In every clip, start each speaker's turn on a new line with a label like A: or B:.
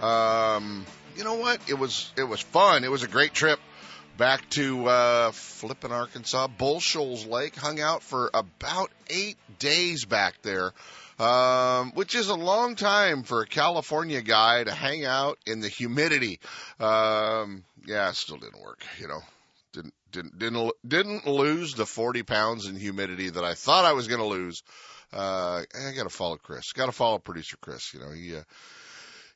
A: Um, you know what? It was it was fun. It was a great trip back to uh, Flippin, Arkansas, Bull Shoals Lake. Hung out for about eight days back there, um, which is a long time for a California guy to hang out in the humidity. Um, yeah, still didn't work. You know, didn't didn't didn't didn't lose the 40 pounds in humidity that I thought I was going to lose. Uh, I got to follow Chris. Got to follow producer Chris. You know, he. Uh,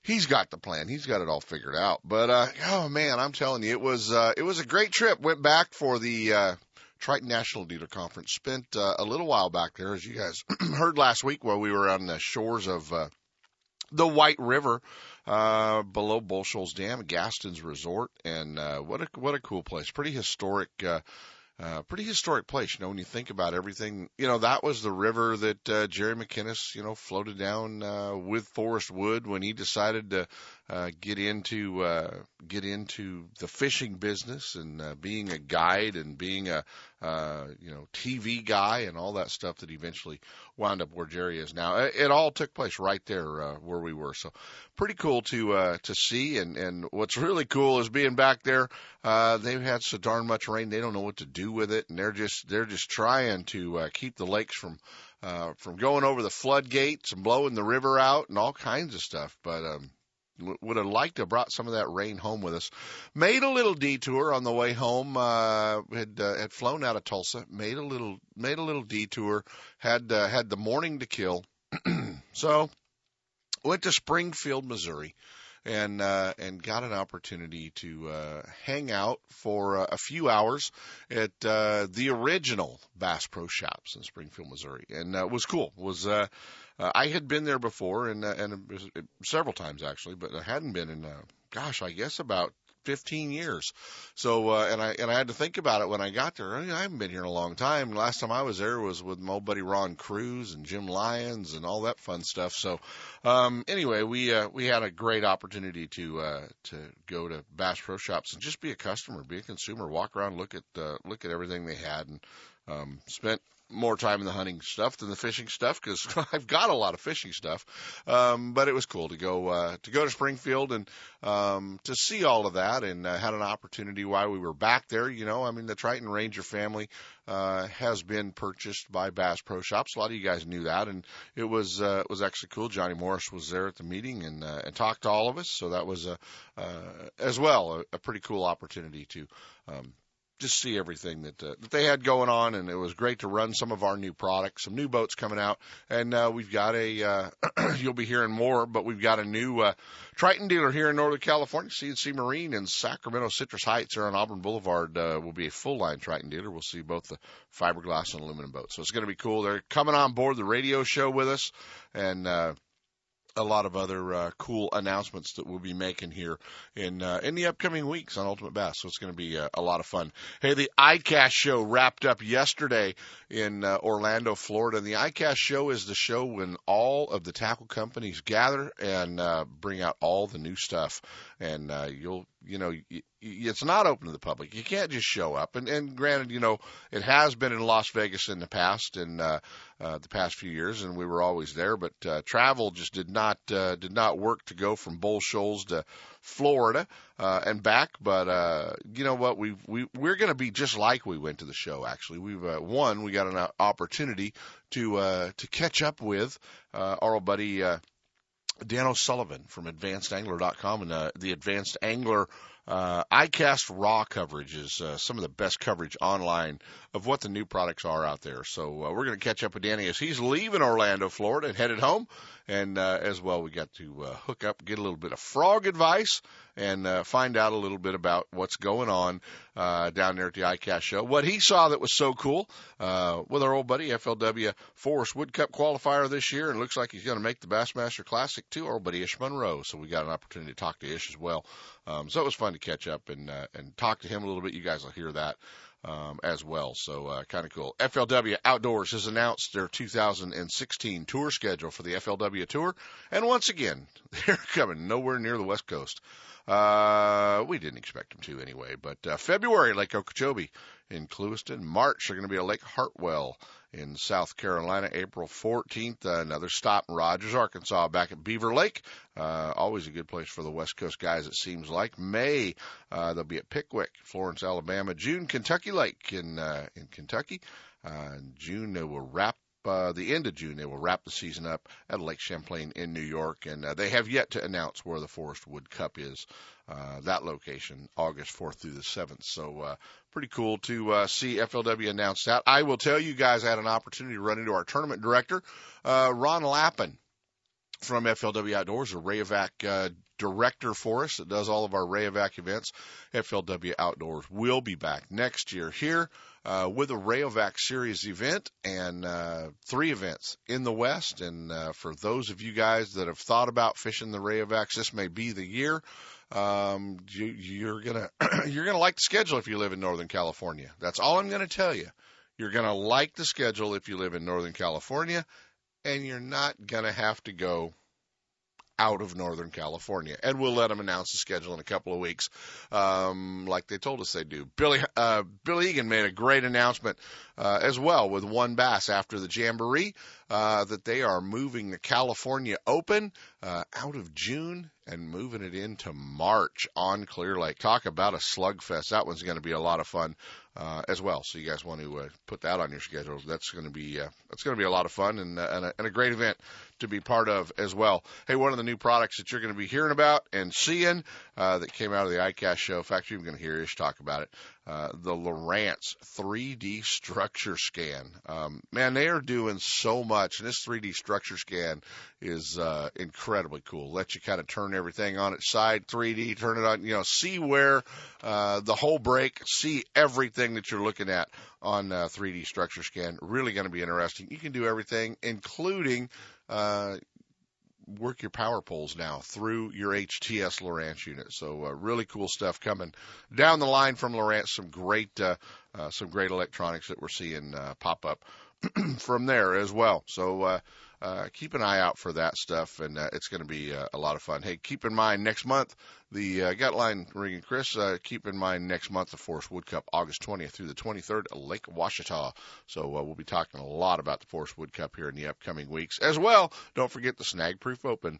A: he's got the plan. He's got it all figured out. But uh oh man, I'm telling you, it was uh it was a great trip. Went back for the uh Triton National Dealer Conference. Spent uh, a little while back there, as you guys heard last week, while we were on the shores of uh, the White River, uh, below Bull Shoals Dam, Gaston's Resort, and uh, what a what a cool place. Pretty historic. Uh, uh, pretty historic place, you know, when you think about everything, you know, that was the river that, uh, Jerry McKinnis, you know, floated down, uh, with Forrest Wood when he decided to, uh, get into, uh, get into the fishing business and, uh, being a guide and being a, uh, you know, TV guy and all that stuff that eventually wound up where Jerry is now. It, it all took place right there, uh, where we were. So pretty cool to, uh, to see. And, and what's really cool is being back there. Uh, they've had so darn much rain. They don't know what to do with it. And they're just, they're just trying to, uh, keep the lakes from, uh, from going over the floodgates and blowing the river out and all kinds of stuff. But, um, would have liked to have brought some of that rain home with us. Made a little detour on the way home. Uh, had uh, had flown out of Tulsa. Made a little made a little detour. Had uh, had the morning to kill. so went to Springfield, Missouri, and uh, and got an opportunity to uh, hang out for uh, a few hours at uh, the original Bass Pro Shops in Springfield, Missouri, and uh, was cool. Was uh, uh, I had been there before and uh, and it, several times actually, but I hadn't been in uh, gosh, I guess about 15 years. So uh, and I and I had to think about it when I got there. I, mean, I haven't been here in a long time. Last time I was there was with my old buddy Ron Cruz and Jim Lyons and all that fun stuff. So um, anyway, we uh, we had a great opportunity to uh, to go to Bass Pro Shops and just be a customer, be a consumer, walk around, look at uh, look at everything they had, and um, spent more time in the hunting stuff than the fishing stuff because I've got a lot of fishing stuff. Um, but it was cool to go uh, to go to Springfield and um, to see all of that, and uh, had an opportunity while we were back there. You know, I mean, the Triton Ranger family uh, has been purchased by Bass Pro Shops. A lot of you guys knew that, and it was uh, it was actually cool. Johnny Morris was there at the meeting and uh, and talked to all of us, so that was a uh, as well a, a pretty cool opportunity to. Um, just see everything that uh, that they had going on, and it was great to run some of our new products, some new boats coming out, and uh, we've got a uh, you'll be hearing more, but we've got a new uh, Triton dealer here in Northern California, CNC Marine in Sacramento Citrus Heights, there on Auburn Boulevard, uh, will be a full line Triton dealer. We'll see both the fiberglass and aluminum boats, so it's going to be cool. They're coming on board the radio show with us, and uh, a lot of other uh, cool announcements that we'll be making here in uh, in the upcoming weeks on Ultimate Bass. So it's going to be uh, a lot of fun. Hey, the ICAST show wrapped up yesterday in uh, Orlando, Florida. And the ICAST show is the show when all of the tackle companies gather and uh, bring out all the new stuff. And uh, you'll you know, it's not open to the public. You can't just show up. And, and granted, you know, it has been in Las Vegas in the past and uh, uh, the past few years, and we were always there. But uh, travel just did not uh, did not work to go from Bull Shoals to Florida uh, and back. But uh, you know what? We we we're going to be just like we went to the show. Actually, we've uh, one we got an opportunity to uh, to catch up with uh, our old buddy. Uh, Dan O'Sullivan from AdvancedAngler.com and uh, the Advanced Angler Uh, iCast Raw coverage is uh, some of the best coverage online of what the new products are out there. So uh, we're going to catch up with Danny as he's leaving Orlando, Florida, and headed home. And uh, as well, we got to uh, hook up, get a little bit of frog advice, and uh, find out a little bit about what's going on uh, down there at the iCast show. What he saw that was so cool uh, with our old buddy FLW Forrest Wood Cup qualifier this year, and looks like he's going to make the Bassmaster Classic too. Our old buddy Ish Monroe. So we got an opportunity to talk to Ish as well. Um, so it was fun to catch up and uh, and talk to him a little bit. You guys will hear that um, as well. So uh, kind of cool. FLW Outdoors has announced their 2016 tour schedule for the FLW Tour, and once again, they're coming nowhere near the West Coast. Uh, we didn't expect them to anyway, but uh, February, Lake Okeechobee in Clewiston. March, they're going to be at Lake Hartwell in South Carolina. April 14th, uh, another stop in Rogers, Arkansas, back at Beaver Lake. Uh, always a good place for the West Coast guys, it seems like. May, uh, they'll be at Pickwick, Florence, Alabama. June, Kentucky Lake in, uh, in Kentucky. Uh, June, they will wrap uh, the end of June, they will wrap the season up at Lake Champlain in New York, and uh, they have yet to announce where the Forrest Wood Cup is. Uh, that location, August 4th through the 7th. So uh, pretty cool to uh, see FLW announce that. I will tell you guys, I had an opportunity to run into our tournament director, uh, Ron Lappin from FLW Outdoors, a Rayovac uh, director for us that does all of our Rayovac events. FLW Outdoors will be back next year here uh, with a Rayovac Series event and uh, three events in the West. And uh, for those of you guys that have thought about fishing the Rayovacs, this may be the year. Um, you, you're gonna you're gonna like the schedule if you live in Northern California. That's all I'm gonna tell you. You're gonna like the schedule if you live in Northern California, and you're not gonna have to go out of Northern California. And we'll let them announce the schedule in a couple of weeks, um, like they told us they do. Billy, uh, Billy Egan made a great announcement, uh, as well with WON Bass after the Jamboree, uh, that they are moving the California Open, uh, out of June and moving it into March on Clear Lake. Talk about a slugfest. That one's going to be a lot of fun uh, as well. So you guys want to uh, put that on your schedule. That's going to be uh, that's going to be a lot of fun and, uh, and, a, and a great event to be part of as well. Hey, one of the new products that you're going to be hearing about and seeing uh, that came out of the iCast show. In fact, you're going to hear Ish talk about it. Uh, the Lowrance 3D structure scan. Um, man, they are doing so much, and this 3D structure scan is uh, incredibly cool. Let you kind of turn everything on its side, 3D, turn it on, you know, see where uh, the whole break, see everything that you're looking at on uh, 3D structure scan. Really going to be interesting. You can do everything, including uh, work your power poles now through your HDS Lowrance unit. So uh, really cool stuff coming down the line from Lowrance. Some great, uh, uh, some great electronics that we're seeing uh, pop up from there as well. So uh, keep an eye out for that stuff, and uh, it's going to be uh, a lot of fun. Hey, keep in mind next month the uh, gut line ring and Chris. Uh, keep in mind next month the Forrest Wood Cup, August 20th through the 23rd, Lake Ouachita. So uh, we'll be talking a lot about the Forrest Wood Cup here in the upcoming weeks as well. Don't forget the Snag Proof Open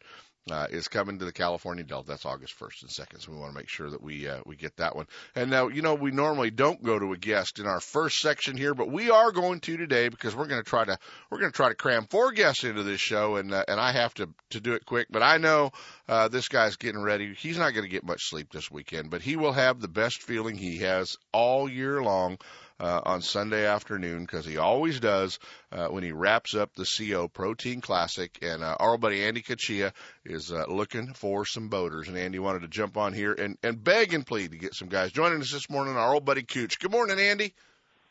A: uh, is coming to the California Delta. That's August 1st and 2nd. So we want to make sure that we uh, we get that one. And now, you know, we normally don't go to a guest in our first section here, but we are going to today because we're going to try to we're going to try to cram four guests into this show, and uh, and I have to to do it quick. But I know uh, this guy's getting ready. He's not going to get much sleep this weekend, but he will have the best feeling he has all year long uh, on Sunday afternoon because he always does uh, when he wraps up the CO Protein Classic. And uh, our buddy Andy Kachia is uh, looking for some boaters. And Andy wanted to jump on here and, and beg and plead to get some guys joining us this morning. Our old buddy Cooch. Good morning, Andy.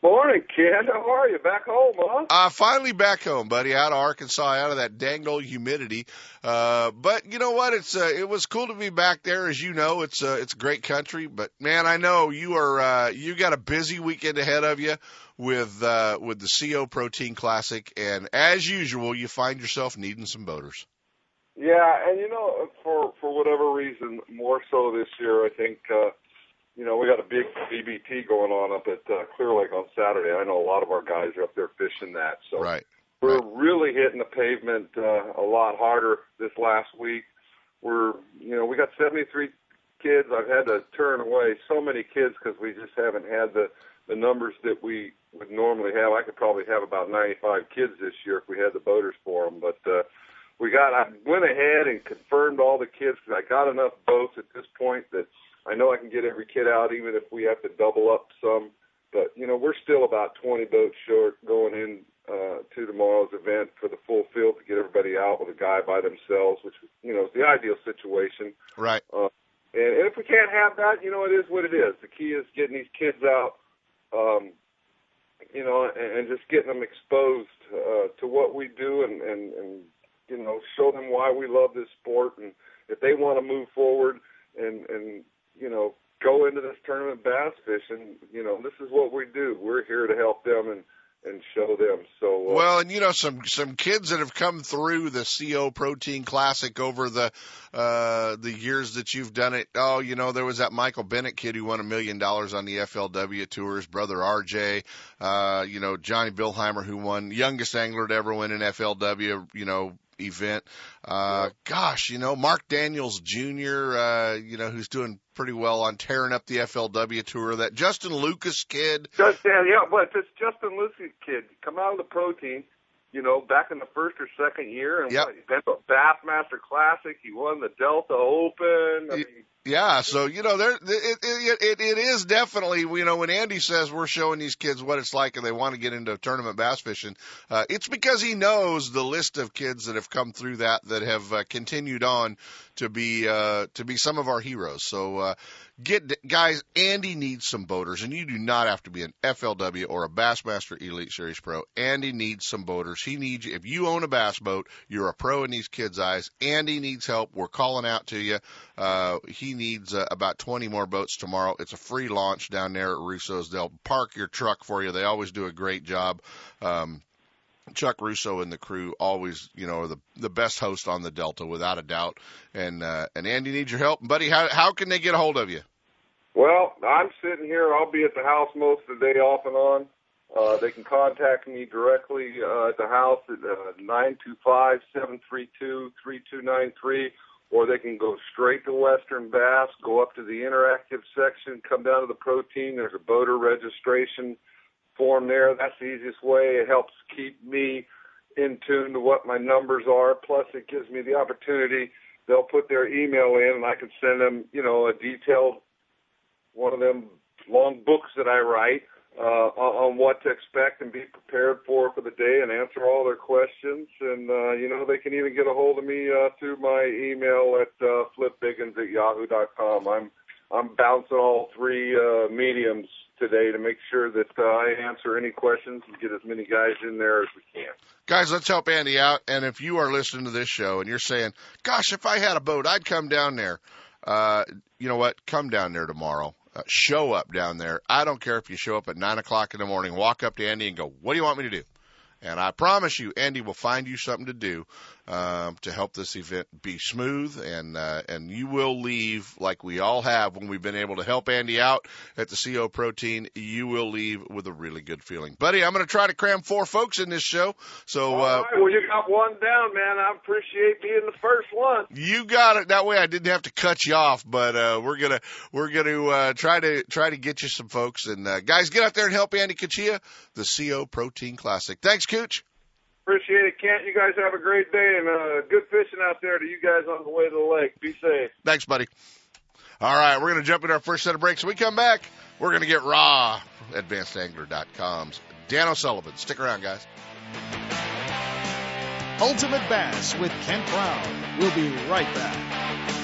B: Morning, Ken. How are you? Back home, huh?
A: Uh, finally back home, buddy, out of Arkansas, out of that dang old humidity. Uh, but you know what? It's, uh, it was cool to be back there. As you know, it's, uh, it's a great country, but man, I know you are, uh, you got a busy weekend ahead of you with, uh, with the CO Protein Classic. And as usual, you find yourself needing some boaters.
B: Yeah. And you know, for, for whatever reason, more so this year, I think, uh, you know, we got a big BBT going on up at uh, Clear Lake on Saturday. I know a lot of our guys are up there fishing that. So
A: right.
B: we're
A: right.
B: really hitting the pavement uh, a lot harder this last week. We're, you know, we got 73 kids. I've had to turn away so many kids because we just haven't had the the numbers that we would normally have. I could probably have about 95 kids this year if we had the boaters for them. But uh, we got. I went ahead and confirmed all the kids because I got enough boats at this point that I know I can get every kid out, even if we have to double up some. But you know, we're still about 20 boats short going in uh, to tomorrow's event for the full field to get everybody out with a guy by themselves, which you know is the ideal situation.
A: Right.
B: Uh, and, and if we can't have that, you know, it is what it is. The key is getting these kids out, um, you know, and, and just getting them exposed uh, to what we do, and, and and you know, show them why we love this sport, and if they want to move forward, and and you know, go into this tournament bass fishing, you know, this is what we do. We're here to help them and and show them. So
A: uh, well, and you know some some kids that have come through the CO Protein Classic over the uh the years that you've done it. Oh, you know there was that Michael Bennett kid who won a million dollars on the FLW tours. Brother RJ, uh, you know Johnny Billheimer who won youngest angler to ever win an FLW. You know event. Uh, gosh, you know, Mark Daniels Jr., uh, you know, who's doing pretty well on tearing up the FLW tour. That Justin Lucas kid.
B: Just, yeah, but this Justin Lucas kid come out of the protein, you know, back in the first or second year, and
A: yep.
B: what, he's been to a Bassmaster Classic. He won the Delta Open. I mean,
A: yeah, so you know, there it, it it it is definitely you know when Andy says we're showing these kids what it's like and they want to get into tournament bass fishing, uh, it's because he knows the list of kids that have come through that that have uh, continued on to be uh, to be some of our heroes. So uh, get guys, Andy needs some boaters, and you do not have to be an FLW or a Bassmaster Elite Series pro. Andy needs some boaters. He needs you. If you own a bass boat, you're a pro in these kids' eyes. Andy needs help. We're calling out to you. Uh, he needs uh, about 20 more boats tomorrow. It's a free launch down there at Russo's. They'll park your truck for you. They always do a great job. Um, Chuck Russo and the crew always, you know, are the the best host on the Delta without a doubt. And uh, and Andy needs your help, buddy. How how can they get a hold of you?
B: Well, I'm sitting here. I'll be at the house most of the day, off and on. Uh, they can contact me directly uh, at the house at uh, nine two five seven three two three two nine three, or they can go straight to Western Bass, go up to the interactive section, come down to the protein. There's a boater registration form there. That's the easiest way. It helps keep me in tune to what my numbers are. Plus, it gives me the opportunity. They'll put their email in, and I can send them, you know, a detailed one of them long books that I write uh, on what to expect and be prepared for for the day, and answer all their questions. And uh, you know, they can even get a hold of me uh, through my email at uh, flipbiggins at yahoo.com. I'm I'm bouncing all three uh, mediums today to make sure that uh, I answer any questions and get as many guys in there as we can.
A: Guys, let's help Andy out. And if you are listening to this show and you're saying, "Gosh, if I had a boat, I'd come down there," uh, you know what? Come down there tomorrow. Uh, show up down there. I don't care if you show up at nine o'clock in the morning. Walk up to Andy and go, "What do you want me to do?" And I promise you, Andy will find you something to do um, to help this event be smooth, and uh, and you will leave like we all have when we've been able to help Andy out at the CO Protein. You will leave with a really good feeling, buddy. I'm going to try to cram four folks in this show. So,
B: uh, right, well, you got one down, man. I appreciate being the first one.
A: You got it. That way, I didn't have to cut you off. But uh, we're gonna we're gonna uh, try to try to get you some folks, and uh, guys, get out there and help Andy Kachia, the CO Protein Classic. Thanks, Cooch.
B: Appreciate it, Kent. You guys have a great day and uh, good fishing out there to you guys on the way to the lake. Be safe.
A: Thanks, buddy. All right, we're going to jump into our first set of breaks. When we come back, we're going to get raw. AdvancedAngler.com's Dan O'Sullivan. Stick around, guys.
C: Ultimate Bass with Kent Brown. We'll be right back.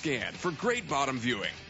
D: scan for great bottom viewing.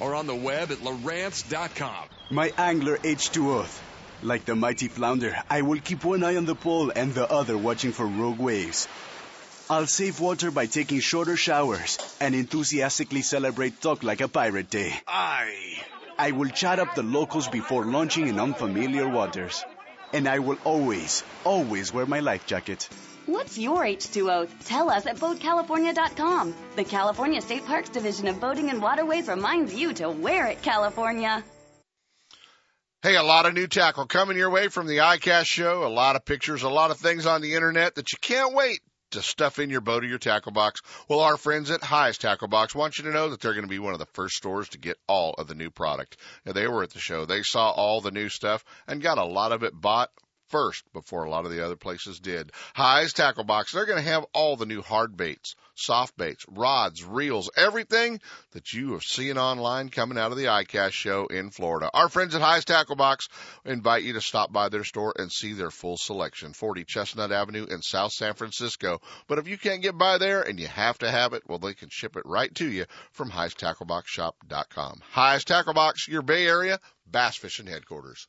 D: or on the web at Lowrance.com.
E: My angler H2O. Like the mighty flounder, I will keep one eye on the pole and the other watching for rogue waves. I'll save water by taking shorter showers and enthusiastically celebrate Talk Like a Pirate Day.
A: Aye.
E: I will chat up the locals before launching in unfamiliar waters. And I will always, always wear my life jacket.
F: What's your H2O? Tell us at BoatCalifornia.com. The California State Parks Division of Boating and Waterways reminds you to wear it, California.
A: Hey, a lot of new tackle coming your way from the iCast show. A lot of pictures, a lot of things on the internet that you can't wait to stuff in your boat or your tackle box. Well, our friends at Hi's Tackle Box want you to know that they're going to be one of the first stores to get all of the new product. Now, they were at the show. They saw all the new stuff and got a lot of it bought first before a lot of the other places did. Hi's Tackle Box, they're going to have all the new hard baits, soft baits, rods, reels, everything that you have seen online coming out of the iCast show in Florida. Our friends at Hi's Tackle Box invite you to stop by their store and see their full selection. 40 Chestnut Avenue in South San Francisco. But if you can't get by there and you have to have it, well, they can ship it right to you from highesttackleboxshop.com. Hi's Tackle Box, your Bay Area bass fishing headquarters.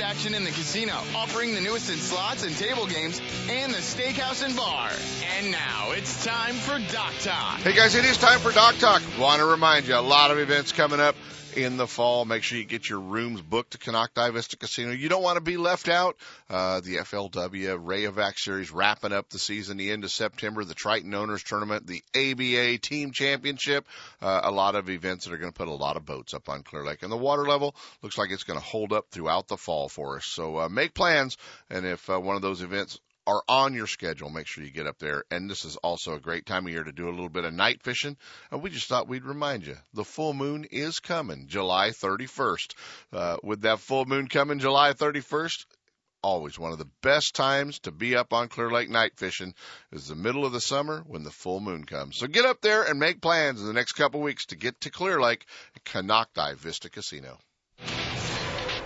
G: action in the casino, offering the newest in slots and table games, and the steakhouse and bar. And now it's time for Dock Talk.
A: Hey guys, it is time for Dock Talk. Want to remind you, a lot of events coming up in the fall. Make sure you get your rooms booked to Konocti Vista Casino. You don't want to be left out. Uh, the FLW Rayovac Series wrapping up the season, the end of September, the Triton Owners Tournament, the ABA Team Championship, uh, a lot of events that are going to put a lot of boats up on Clear Lake. And the water level looks like it's going to hold up throughout the fall for us. So uh, make plans, and if uh, one of those events are on your schedule, make sure you get up there. And this is also a great time of year to do a little bit of night fishing. And we just thought we'd remind you the full moon is coming July 31st. Uh, with that full moon coming July 31st, always one of the best times to be up on Clear Lake night fishing is the middle of the summer when the full moon comes. So get up there and make plans in the next couple weeks to get to Clear Lake Konocti Vista Casino.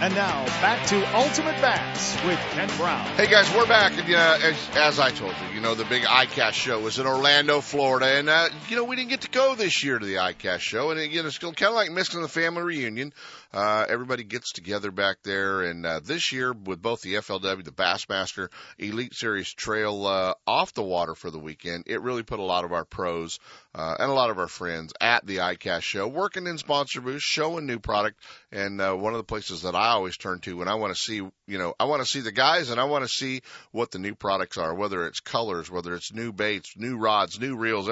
C: And now back to Ultimate Bass with Kent Brown.
A: Hey guys, we're back, and uh, as, as I told you, you know the big ICAST show was in Orlando, Florida, and uh, you know we didn't get to go this year to the ICAST show, and again it's kind of like missing the family reunion. Uh, everybody gets together back there, and uh, this year with both the FLW, the Bassmaster Elite Series Trail uh, off the water for the weekend, it really put a lot of our pros uh, and a lot of our friends at the ICAST show working in sponsor booths, showing new product, and uh, one of the places that I always turn to when I want to see, you know, I want to see the guys and I want to see what the new products are, whether it's colors, whether it's new baits, new rods, new reels.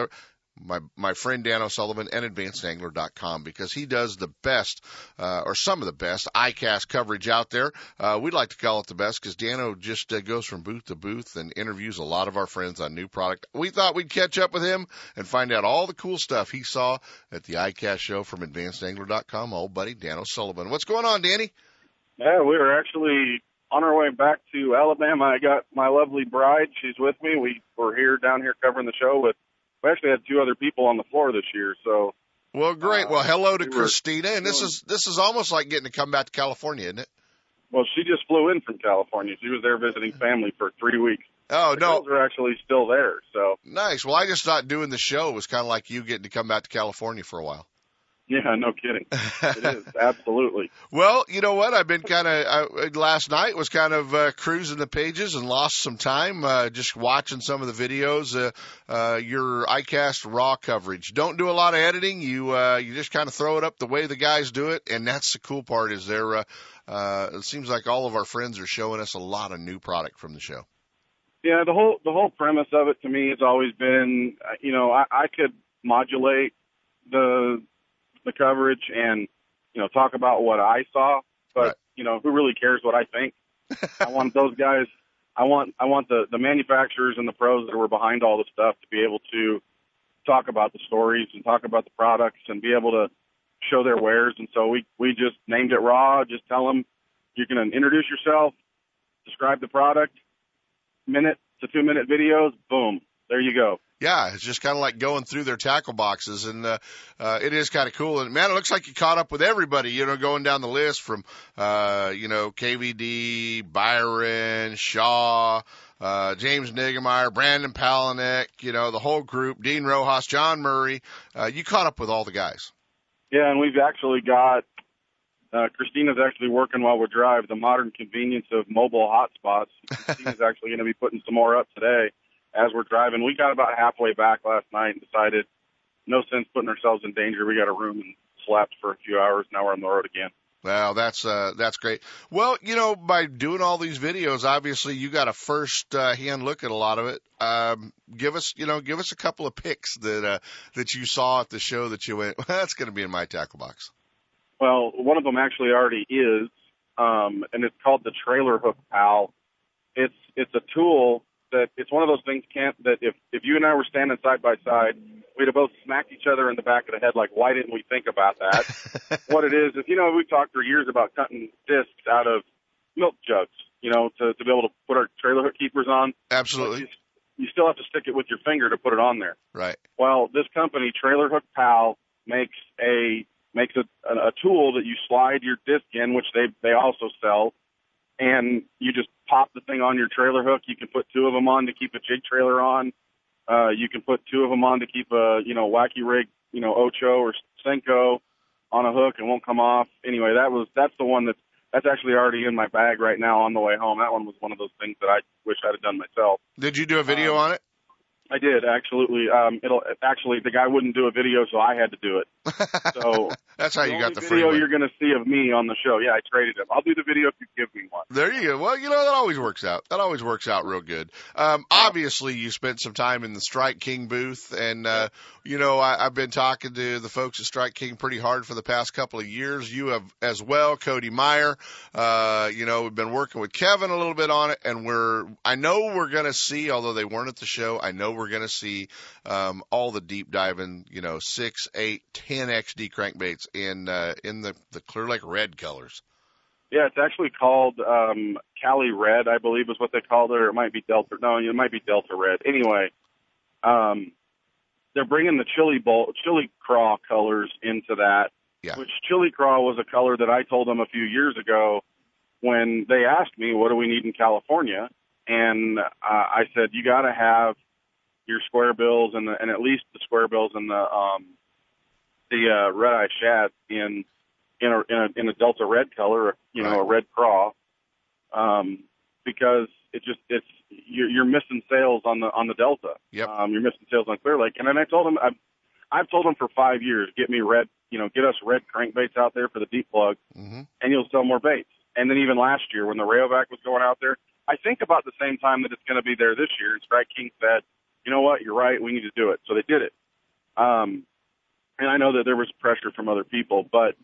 A: my my friend Dan O'Sullivan and AdvancedAngler.com because he does the best uh, or some of the best ICAST coverage out there. Uh, we'd like to call it the best because Dano just uh, goes from booth to booth and interviews a lot of our friends on new product. We thought we'd catch up with him and find out all the cool stuff he saw at the ICAST show from AdvancedAngler.com. Old buddy Dan O'Sullivan. What's going on, Danny?
H: Yeah, we were actually on our way back to Alabama. I got my lovely bride. She's with me. We were here down here covering the show with. We actually had two other people on the floor this year, so.
A: Well, great. Well, uh, hello to
H: we
A: Christina, and this is this is almost like getting to come back to California, isn't it?
H: Well, she just flew in from California. She was there visiting family for three weeks.
A: Oh
H: The
A: no,
H: girls are actually still there, so
A: nice. Well, I just thought doing the show was kind of like you getting to come back to California for a while.
H: yeah, no kidding. It is absolutely.
A: Well, you know what? I've been kind of last night was kind of uh, cruising the pages and lost some time uh, just watching some of the videos. Uh, uh, your iCast raw coverage. Don't do a lot of editing. You uh, you just kind of throw it up the way the guys do it, and that's the cool part. Is there? Uh, uh, it seems like all of our friends are showing us a lot of new product from the show.
H: Yeah, the whole the whole premise of it to me has always been, you know, I, I could modulate the the coverage and you know talk about what I saw, but
A: Right.
H: you know who really cares what I think? I want those guys. I want I want the the manufacturers and the pros that were behind all the stuff to be able to talk about the stories and talk about the products and be able to show their wares. And so we we just named it raw. Just tell them you can introduce yourself, describe the product, minute to two minute videos. Boom, there you go.
A: Yeah, it's just kind of like going through their tackle boxes, and uh, uh, it is kind of cool. And man, it looks like you caught up with everybody. You know, going down the list from uh, you know KVD, Byron, Shaw, uh, James Niggemeyer, Brandon Palaniuk. You know, the whole group. Dean Rojas, John Murray. Uh, you caught up with all the guys.
H: Yeah, and we've actually got uh, Christina's actually working while we drive the modern convenience of mobile hotspots. Christina's actually going to be putting some more up today as we're driving. We got about halfway back last night and decided no sense putting ourselves in danger. We got a room and slept for a few hours. Now we're on the road again.
A: Wow, that's uh, that's great. Well, you know, by doing all these videos, obviously you got a first uh, hand look at a lot of it. Um, give us, you know, give us a couple of picks that uh, that you saw at the show that you went. Well, that's going to be in my tackle box.
H: Well, one of them actually already is, um, and it's called the Trailer Hook Pal. It's it's a tool that it's one of those things can't that if if you and I were standing side by side, we'd have both smacked each other in the back of the head like, why didn't we think about that? what it is is, you know, we've talked for years about cutting discs out of milk jugs, you know, to to be able to put our trailer hook keepers on.
A: Absolutely,
H: You, you still have to stick it with your finger to put it on there.
A: right.
H: Well, this company, Trailer Hook Pal, makes a makes a, a, a tool that you slide your disc in, which they they also sell, and you just pop the thing on your trailer hook. You can put two of them on to keep a jig trailer on. Uh, you can put two of them on to keep a you know wacky rig, you know Ocho or Senko on a hook and won't come off. Anyway, that was that's the one that's that's actually already in my bag right now on the way home. That one was one of those things that I wish I'd have done myself.
A: Did you do a video
H: Um,
A: on it?
H: I did absolutely. Um, it'll actually the guy wouldn't do a video, so I had to do it. So
A: That's how you got the free
H: video you're going to see of me on the show. Yeah, I traded him. I'll do the video if you give me one.
A: There you go. Well, you know that always works out. That always works out real good. Um, obviously, you spent some time in the Strike King booth, and uh, you know I, I've been talking to the folks at Strike King pretty hard for the past couple of years. You have as well, Cody Meyer. Uh, you know we've been working with Kevin a little bit on it, and we're I know we're going to see, although they weren't at the show, I know we're going to see um, all the deep diving, you know, six, eight, ten XD crankbaits in uh, in the the Clear Lake red colors.
H: Yeah, it's actually called um, Cali Red, I believe, is what they called it, or it might be Delta. No, it might be Delta Red. Anyway, um, they're bringing the chili bowl, chili craw colors into that.
A: Yeah.
H: Which chili craw was a color that I told them a few years ago when they asked me, "What do we need in California?" And uh, I said, "You got to have your square bills and the, and at least the square bills and the um, the uh, red eye shad in in a, in a in a delta red color, you know,
A: Right.
H: a red craw, um, because it just it's you're, you're missing sales on the on the delta.
A: Yep.
H: Um, you're missing sales on Clear Lake, and then I told him I've I've told him for five years, get me red, you know, get us red crankbaits out there for the deep plug,
A: hmm
H: and you'll sell more baits. And then even last year when the Rayovac was going out there, I think about the same time that it's going to be there this year. And Strike King said, you know what, you're right, we need to do it. So they did it. Um, and I know that there was pressure from other people, but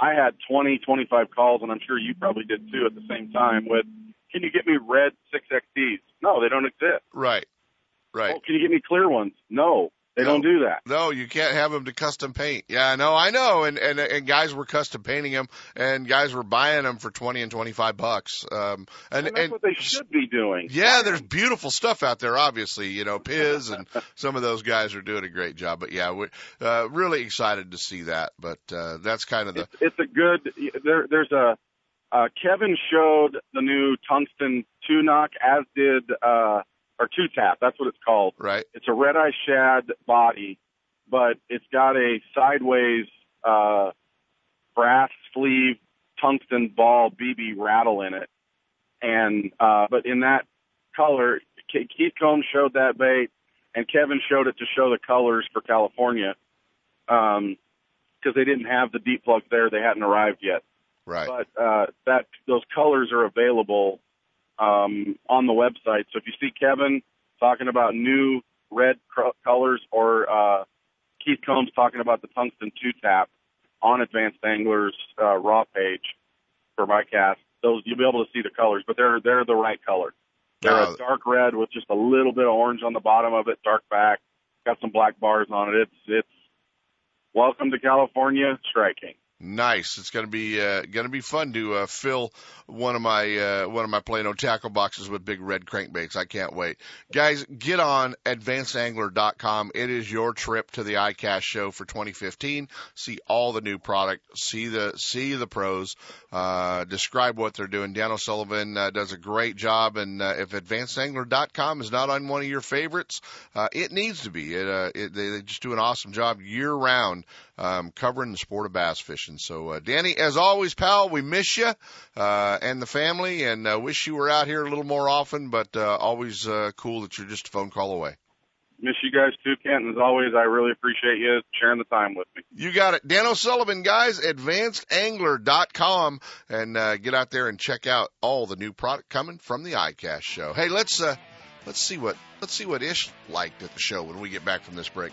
H: I had 20, 25 calls, and I'm sure you probably did too at the same time with, can you get me red 6XDs? No, they don't exist.
A: Right. Right.
H: Oh, can you get me clear ones? No, they
A: No.
H: don't do that.
A: No, you can't have them to custom paint. Yeah, no, I know. And, and, and guys were custom painting them and guys were buying them for 20 and 25 bucks. Um, and,
H: And that's what they should be doing.
A: yeah, there's beautiful stuff out there, obviously, you know, Piz and some of those guys are doing a great job. But yeah, we're, uh, really excited to see that. But, uh, that's kind of the,
H: It's, it's a good. There, there's a. Uh, Kevin showed the new tungsten two knock, as did uh, or two tap. That's what it's called.
A: right.
H: It's a red eye shad body, but it's got a sideways uh, brass sleeve tungsten ball BB rattle in it, and uh, but in that color, Keith Combs showed that bait, and Kevin showed it to show the colors for California, Um because they didn't have the deep plugs there; they hadn't arrived yet
A: Right.
H: but uh, that those colors are available um, on the website. So if you see Kevin talking about new red cr- colors or uh, Keith Combs talking about the tungsten two tap on Advanced Anglers uh, raw page for my cast, those you'll be able to see the colors, but they're they're the right color. They're
A: Now-
H: a dark red with just a little bit of orange on the bottom of it, dark back, got some black bars on it. It's it's welcome to California striking.
A: Nice. It's going to be uh, going to be fun to uh, fill one of my uh, one of my Plano tackle boxes with big red crankbaits. I can't wait, guys. Get on advancedangler.com. It is your trip to the iCast show for 2015. See all the new product. See the see the pros. Uh, describe what they're doing. Dan O'Sullivan uh, does a great job, and uh, if advancedangler.com is not on one of your favorites, uh, it needs to be. It, uh, it, they, they just do an awesome job year round um, covering the sport of bass fishing. So, uh, Danny, as always, pal, we miss you uh, and the family, and uh, wish you were out here a little more often. But uh, always uh, cool that you're just a phone call away.
H: Miss you guys too, Kent. As always, I really appreciate you sharing the time with me.
A: You got it, Dan O'Sullivan, guys. AdvancedAngler.com, and uh, get out there and check out all the new product coming from the iCast show. Hey, let's uh, let's see what let's see what Ish liked at the show when we get back from this break.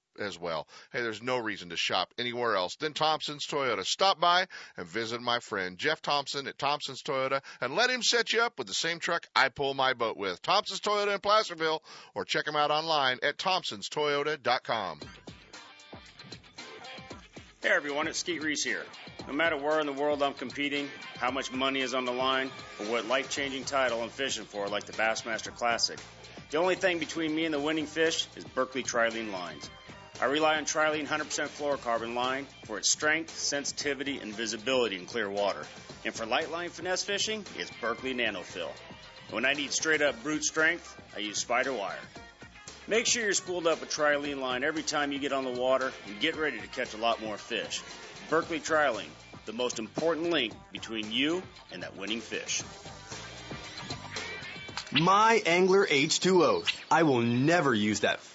A: as well. Hey, there's no reason to shop anywhere else than Thompson's Toyota. Stop by and visit my friend Jeff Thompson at Thompson's Toyota and let him set you up with the same truck I pull my boat with. Thompson's Toyota in Placerville or check him out online at thompsonstoyota.com.
I: Hey everyone, it's Skeet Reese here. No matter where in the world I'm competing, how much money is on the line, or what life changing title I'm fishing for, like the Bassmaster Classic, the only thing between me and the winning fish is Berkley Trilene lines. I rely on Trilene 100% fluorocarbon line for its strength, sensitivity, and visibility in clear water. And for light line finesse fishing, it's Berkley NanoFil. When I need straight up brute strength, I use Spider Wire. Make sure you're spooled up with Trilene line every time you get on the water and get ready to catch a lot more fish. Berkley Trilene, the most important link between you and that winning fish.
J: My Angler H2O. I will never use that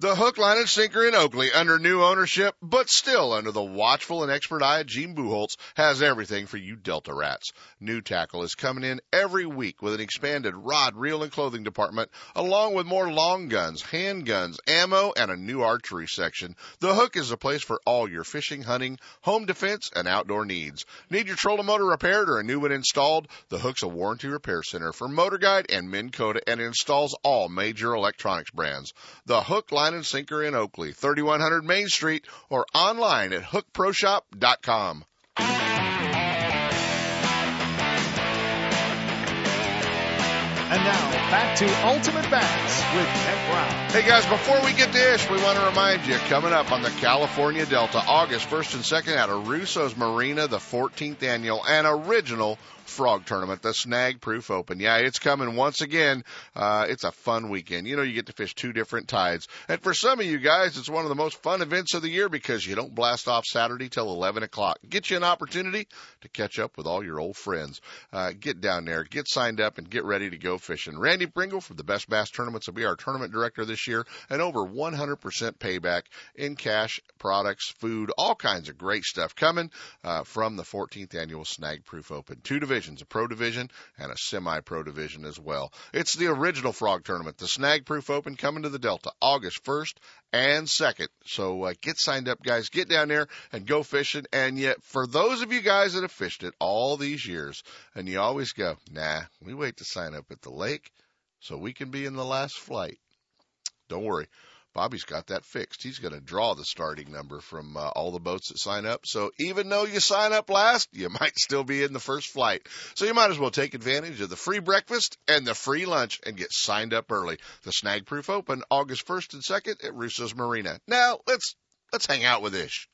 A: The hook, line, and sinker in Oakley under new ownership, but still under the watchful and expert eye of Gene Buholtz has everything for you Delta rats. New tackle is coming in every week with an expanded rod, reel, and clothing department, along with more long guns, handguns, ammo, and a new archery section. The hook is a place for all your fishing, hunting, home defense, and outdoor needs. Need your trolling motor repaired or a new one installed? The hook's a warranty repair center for Motor Guide and Minn Kota and installs all major electronics brands. The hook, line, and sinker in Oakley, 3100 Main Street, or online at hookproshop.com.
C: And now back to Ultimate Bass with Kent Brown.
A: Hey guys, before we get to Ish, we want to remind you coming up on the California Delta, August 1st and 2nd at Russo's Marina, the 14th annual and original frog tournament, the Snag Proof Open. Yeah, it's coming once again. Uh, it's a fun weekend. You know, you get to fish two different tides. And for some of you guys, it's one of the most fun events of the year because you don't blast off Saturday till 11 o'clock. Get you an opportunity to catch up with all your old friends. Uh, get down there, get signed up, and get ready to go fishing. Randy Pringle from the Best Bass Tournaments will be our tournament director this year, and over 100% payback in cash, products, food, all kinds of great stuff coming uh, from the 14th annual Snag Proof Open. Two divisions divisions, a pro division and a semi-pro division as well. It's the original frog tournament, the Snag Proof Open coming to the Delta August 1st and 2nd. So uh, get signed up, guys. Get down there and go fishing. And yet, for those of you guys that have fished it all these years, and you always go, nah, we wait to sign up at the lake so we can be in the last flight. Don't worry. Bobby's got that fixed. He's going to draw the starting number from uh, all the boats that sign up. So even though you sign up last, you might still be in the first flight. So you might as well take advantage of the free breakfast and the free lunch and get signed up early. The Snag Proof Open August 1st and 2nd at Russo's Marina. Now let's let's hang out with Ish.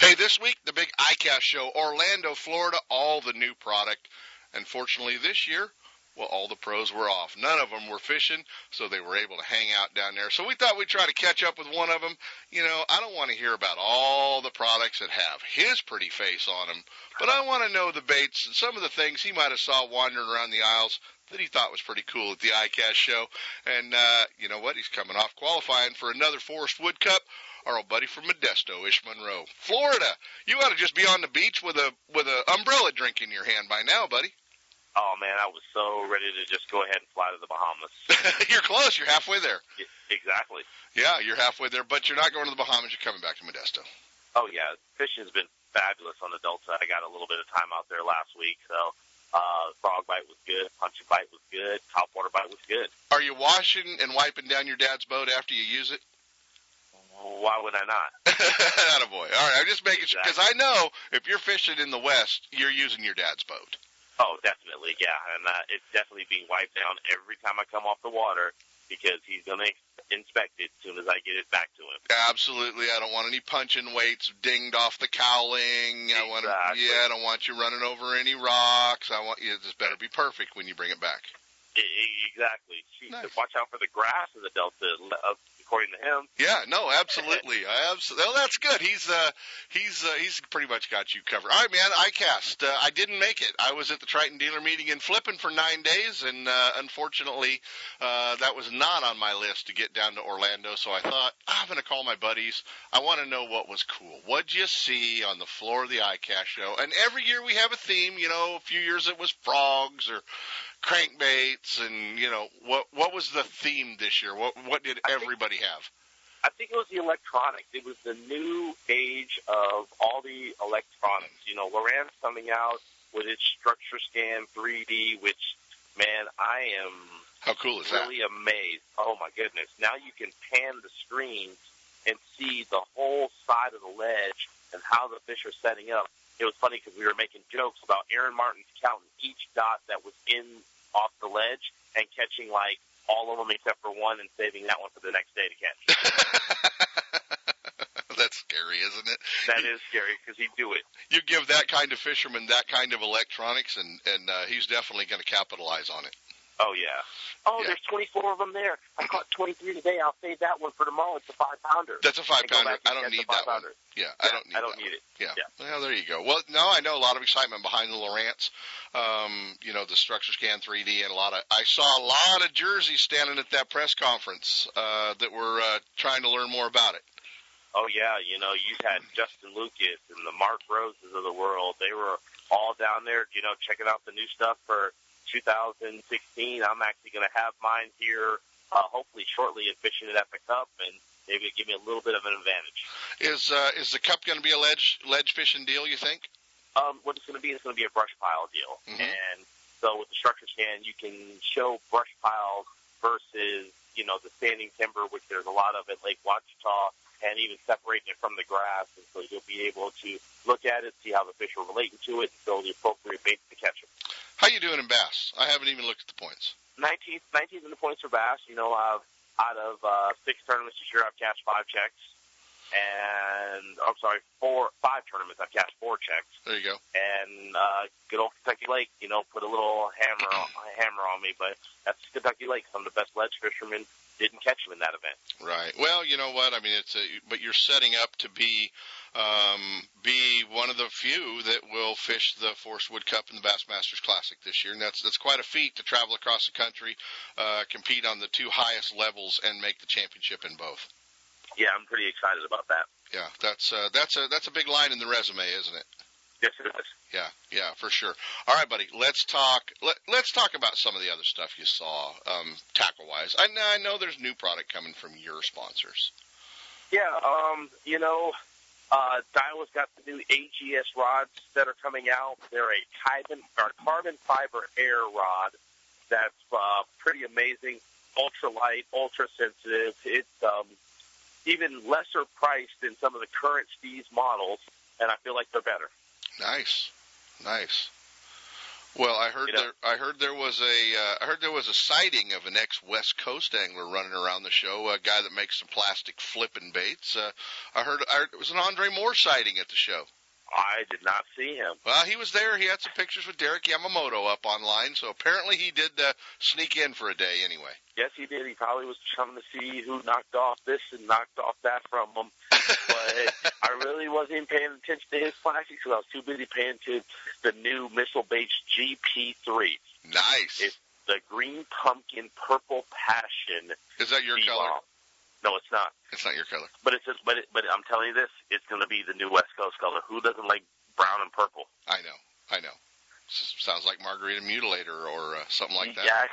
A: Hey, this week the big ICAST show, Orlando, Florida, all the new product. Unfortunately, this year well, all the pros were off. None of them were fishing, so they were able to hang out down there. So we thought we'd try to catch up with one of them. You know, I don't want to hear about all the products that have his pretty face on them, but I want to know the baits and some of the things he might have saw wandering around the aisles that he thought was pretty cool at the ICAST show. And uh, you know what? He's coming off qualifying for another Forrest Wood Cup our old buddy from Modesto, Ish Monroe, Florida. You ought to just be on the beach with a with a umbrella drink in your hand by now, buddy.
K: Oh man, I was so ready to just go ahead and fly to the Bahamas.
A: you're close. You're halfway there.
K: Yeah, exactly.
A: Yeah, you're halfway there, but you're not going to the Bahamas. You're coming back to Modesto.
K: Oh yeah, fishing's been fabulous on the Delta. I got a little bit of time out there last week, so uh, frog bite was good, punching bite was good, top water bite was good.
A: Are you washing and wiping down your dad's boat after you use it?
K: Why would I not?
A: Attaboy. All right, I'm just making exactly. sure because I know if you're fishing in the West, you're using your dad's boat.
K: Oh, definitely, yeah, and uh, it's definitely being wiped down every time I come off the water because he's going to inspect it as soon as I get it back to him.
A: Absolutely, I don't want any punching weights dinged off the cowling.
K: Exactly.
A: I want, to, yeah, I don't want you running over any rocks. I want you. This better be perfect when you bring it back.
K: Exactly. Jeez, nice. Watch out for the grass in the delta according to him.
A: Yeah, no, absolutely. I absolutely. Well, that's good. He's uh he's uh, he's pretty much got you covered. All right, man. ICAST. Uh, I didn't make it. I was at the Triton dealer meeting in Flippin for nine days, and uh, unfortunately, uh, that was not on my list to get down to Orlando. So I thought I'm going to call my buddies. I want to know what was cool. What'd you see on the floor of the ICAST show? And every year we have a theme. You know, a few years it was frogs or crankbaits and you know what what was the theme this year? What what did I everybody
K: think,
A: have?
K: I think it was the electronics. It was the new age of all the electronics. You know, Lowrance coming out with its structure scan 3D, which man, I am
A: how cool is
K: really
A: that?
K: amazed. Oh my goodness! Now you can pan the screen and see the whole side of the ledge and how the fish are setting up. It was funny because we were making jokes about Aaron Martens counting each dot that was in off the ledge and catching like all of them except for one and saving that one for the next day to catch.
A: That's scary, isn't it?
K: That is scary because he'd do it.
A: You give that kind of fisherman that kind of electronics, and and uh, he's definitely going to capitalize on it.
K: Oh yeah. Oh,
A: Yeah.
K: there's 24 of them there. I caught 23 today. I'll save that one for tomorrow. It's a five pounder.
A: That's a five pounder. I don't need that one.
K: five-pounder.
A: Yeah, I don't need
K: I don't need it.
A: Yeah.
K: Yeah.
A: Well, there you go. Well, no, I know a lot of excitement behind the Lowrance. Um, you know, the Structure Scan 3D and a lot of. I saw a lot of jerseys standing at that press conference uh, that were uh, trying to learn more about it.
K: Oh yeah, you know, you had Justin Lucas and the Mark Roses of the world. They were all down there, you know, checking out the new stuff for 2016. I'm actually going to have mine here, uh, hopefully shortly at Fishing it at Epic Cup, and maybe give me a little bit of an advantage.
A: Is uh, is the cup going to be a ledge ledge fishing deal? You think?
K: Um, what it's going to be is going to be a brush pile deal,
A: Mhm.
K: and so with the structure scan, you can show brush piles versus you know the standing timber, which there's a lot of at Lake Ouachita, and even separating it from the grass, and so you'll be able to look at it, see how the fish are relating to it, and throw the appropriate bait to catch them.
A: How you doing in bass? I haven't even looked at the points.
K: 19th, 19th in the points for bass. You know, I've, out of uh, six tournaments this year, I've cashed five checks. And, I'm sorry, four, five tournaments, I've cashed four checks.
A: There you go.
K: And uh, good old Kentucky Lake, you know, put a little hammer on, hammer on me. But that's Kentucky Lake. Some of the best ledge fishermen didn't catch them in that event.
A: Right. Well, you know what? I mean, it's a, but you're setting up to be um, be one of the few that will fish the Forrest Wood Cup in the Bassmasters Classic this year, and that's that's quite a feat to travel across the country, uh, compete on the two highest levels, and make the championship in both.
K: Yeah, I'm pretty excited about that.
A: Yeah, that's uh, that's a that's a big line in the resume, isn't it?
K: Yes, it is.
A: Yeah, yeah, for sure. All right, buddy. Let's talk. Let, let's talk about some of the other stuff you saw, um, tackle wise. I, know- I know there's new product coming from your sponsors.
K: Yeah, um, you know, uh, Daiwa's got the new AGS rods that are coming out. They're a carbon or carbon fiber air rod that's uh, pretty amazing, ultra light, ultra sensitive. It's um, even lesser priced than some of the current Steez models, and I feel like they're better.
A: Nice, nice. Well, I heard
K: You know-
A: there. I heard there was a. Uh, I heard there was a sighting of an ex West Coast angler running around the show. A guy that makes some plastic flipping baits. Uh, I heard. I heard it was an Andre Moore sighting at the show.
K: I did not see him.
A: Well, he was there. He had some pictures with Derek Yamamoto up online. So apparently he did uh, sneak in for a day anyway.
K: Yes, he did. He probably was coming to see who knocked off this and knocked off that from him. But I really wasn't even paying attention to his plastics because I was too busy paying to the new Missile Baits GP3.
A: Nice.
K: It's the green pumpkin purple passion.
A: Is that your
K: Sea-Bomb.
A: color?
K: No, it's not.
A: It's not your color.
K: But it's just, but it, but I'm telling you this, it's going to be the new West Coast color. Who doesn't like brown and purple?
A: I know. I know. S- sounds like Margarita Mutilator or uh, something like that.
K: Yeah,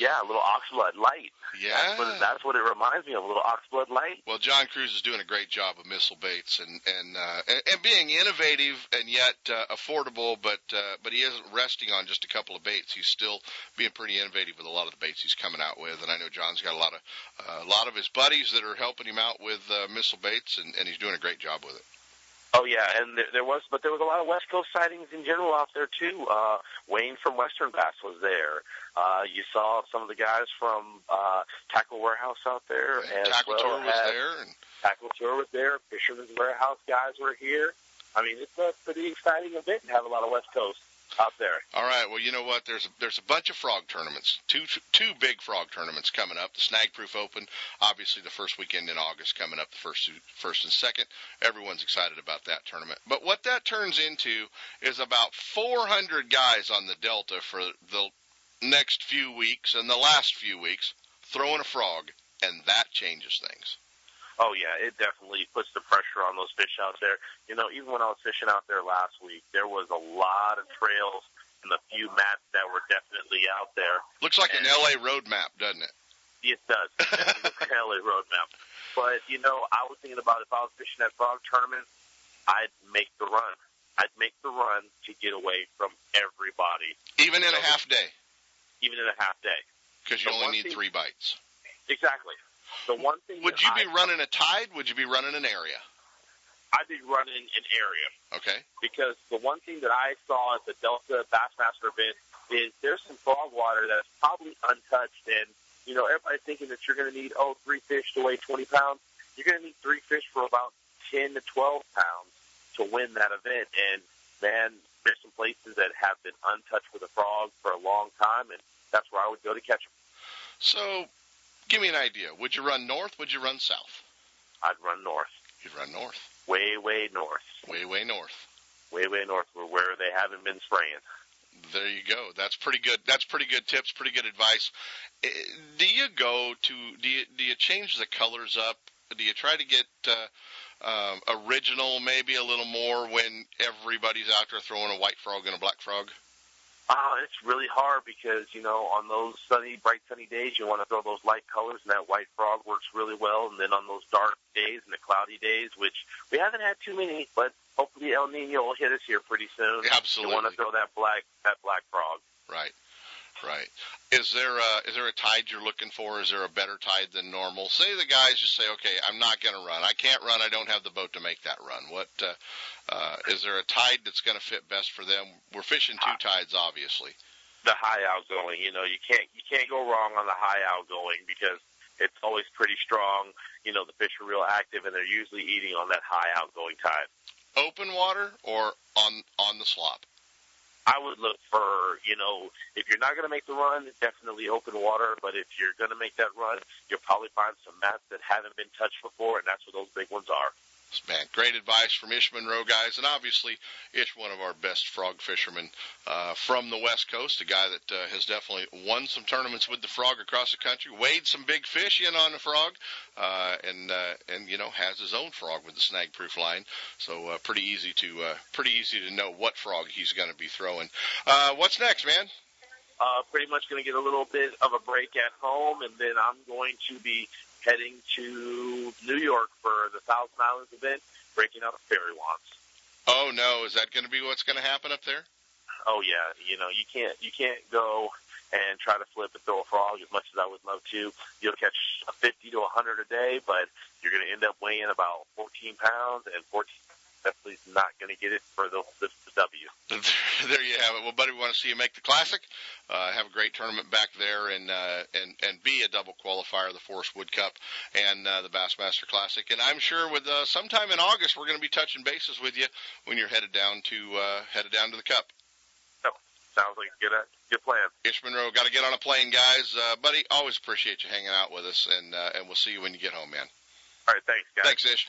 K: yeah, a little oxblood light.
A: Yeah.
K: That's what, it, that's what it reminds me of, a little oxblood light.
A: Well, John Crews is doing a great job of missile baits and and uh, and, and being innovative and yet uh, affordable, but uh, but he isn't resting on just a couple of baits. He's still being pretty innovative with a lot of the baits he's coming out with. And I know John's got a lot of uh, a lot of his buddies that are helping him out with uh, missile baits, and, and he's doing a great job with it.
K: Oh yeah, and there, there was, but there was a lot of West Coast sightings in general out there too. Uh, Wayne from Western Bass was there. Uh, you saw some of the guys from uh, Tackle Warehouse out there, as
A: Tackle
K: well
A: Tour was
K: as
A: there, and
K: Tackle Tour was there. Fisherman's Warehouse guys were here. I mean, it's a pretty exciting event to have a lot of West Coast out there.
A: All right. Well, you know what? There's a, there's a bunch of frog tournaments. Two two big frog tournaments coming up. The Snag Proof Open, obviously the first weekend in August coming up. The first first and second. Everyone's excited about that tournament. But what that turns into is about 400 guys on the Delta for the next few weeks and the last few weeks throwing a frog, and that changes things.
K: Oh yeah, it definitely puts the pressure on those fish out there. You know, even when I was fishing out there last week, there was a lot of trails and a few mats that were definitely out there.
A: Looks like an LA road map, doesn't it?
K: It does. Definitely the LA roadmap. But you know, I was thinking about if I was fishing that frog tournament, I'd make the run. I'd make the run to get away from everybody,
A: Even in a half day,
K: even in a half day.
A: because you
K: one
A: only need
K: thing-
A: three bites.
K: Exactly. The one thing
A: Would you
K: I-
A: be running a tide? Would you be running an area?
K: I'd be running an area.
A: Okay.
K: because the one thing that I saw at the Delta Bassmaster event is there's some frog water that's probably untouched, and you know everybody's thinking that you're going to need oh three fish to weigh 20 pounds. You're going to need three fish for about 10 to 12 pounds to win that event, and man, there's some places that have been untouched with a frog for a long time, and that's where I would go to catch them.
A: So, give me an idea. Would you run north? Would you run south?
K: I'd run north.
A: You'd run north.
K: Way, way north.
A: Way, way north.
K: Way, way north, where where they haven't been spraying.
A: There you go. That's pretty good. That's pretty good tips. Pretty good advice. Eh, Do you go to? Do you do you change the colors up? Do you try to get uh, um, original, maybe a little more when everybody's out there throwing a white frog and a black frog?
K: Uh, it's really hard because, you know, on those sunny, bright sunny days, you want to throw those light colors, and that white frog works really well. And then on those dark days and the cloudy days, which we haven't had too many, but hopefully El Nino will hit us here pretty soon.
A: Absolutely.
K: You want to throw that black, that black frog.
A: Right. Right. Is there a, is there a tide you're looking for? Is there a better tide than normal? Say the guys just say, okay, I'm not going to run. I can't run. I don't have the boat to make that run. What uh, uh, is there a tide that's going to fit best for them? We're fishing two tides, obviously.
K: The high outgoing, you know, you can't, you can't go wrong on the high outgoing because it's always pretty strong. You know, the fish are real active and they're usually eating on that high outgoing tide.
A: Open water or on on the slop?
K: I would look for, you know, if you're not going to make the run, definitely open water. But if you're going to make that run, you'll probably find some mats that haven't been touched before, and that's where those big ones are.
A: Man, great advice from Ish Monroe, guys. And obviously, Ish, one of our best frog fishermen uh, from the West Coast, a guy that uh, has definitely won some tournaments with the frog across the country, weighed some big fish in on the frog, uh, and uh, and you know has his own frog with the snag proof line. So uh, pretty easy to uh, pretty easy to know what frog he's going to be throwing. What's next, man?
K: Uh, pretty much going to get a little bit of a break at home, and then I'm going to be heading to New York for the Thousand Islands event, breaking out fairy wands.
A: Oh no, is that going to be what's going to happen up there?
K: Oh yeah, you know you can't you can't go and try to flip and throw a frog as much as I would love to. You'll catch a 50 to a 100 a day, but you're going to end up weighing about 14 pounds, and 14 definitely not going to get it for the, the, the W.
A: there you have it. Well, buddy, we want to see you make the classic. Uh, have a great tournament back there, and uh, and and be a double qualifier, of the Forrest Wood Cup and uh, the Bassmaster Classic. And I'm sure with uh, sometime in August, we're going to be touching bases with you when you're headed down to uh, headed down to the Cup.
K: So sounds like a good uh, good plan.
A: Ish Monroe, got to get on a plane, guys. Uh, buddy, always appreciate you hanging out with us, and uh, and we'll see you when you get home, man.
K: All right, thanks, guys.
A: Thanks, Ish.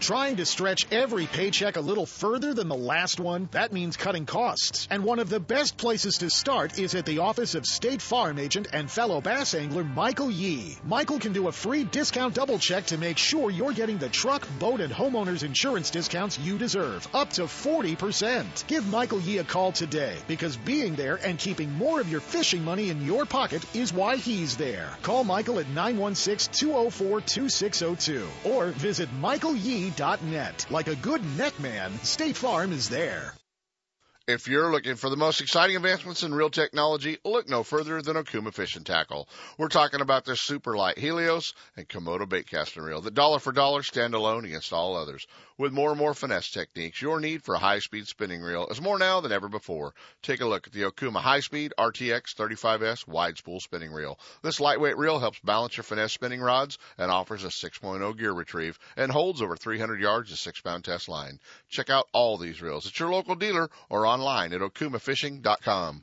C: Trying to stretch every paycheck a little further than the last one? That means cutting costs. And one of the best places to start is at the office of State Farm agent and fellow bass angler Michael Yee. Michael can do a free discount double check to make sure you're getting the truck, boat, and homeowners insurance discounts you deserve, up to 40%. Give Michael Yee a call today because being there and keeping more of your fishing money in your pocket is why he's there. Call Michael at 916-204-2602 or visit Like a good net man, State Farm is there.
A: If you're looking for the most exciting advancements in real technology, look no further than Okuma Fishing Tackle. We're talking about their super light Helios and Komodo bait casting reel that dollar for dollar stand alone against all others. With more and more finesse techniques, your need for a high speed spinning reel is more now than ever before. Take a look at the Okuma High Speed RTX 35S wide spool spinning reel. This lightweight reel helps balance your finesse spinning rods and offers a 6.0 gear retrieve and holds over 300 yards of 6 pound test line. Check out all these reels at your local dealer or online at okumafishing.com.